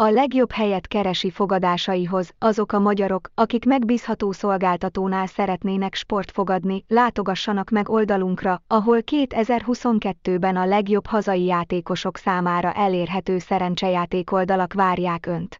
a legjobb helyet keresi fogadásaihoz, azok a magyarok, akik megbízható szolgáltatónál szeretnének sportfogadni, látogassanak meg oldalunkra, ahol 2022-ben a legjobb hazai játékosok számára elérhető szerencsejáték oldalak várják Önt.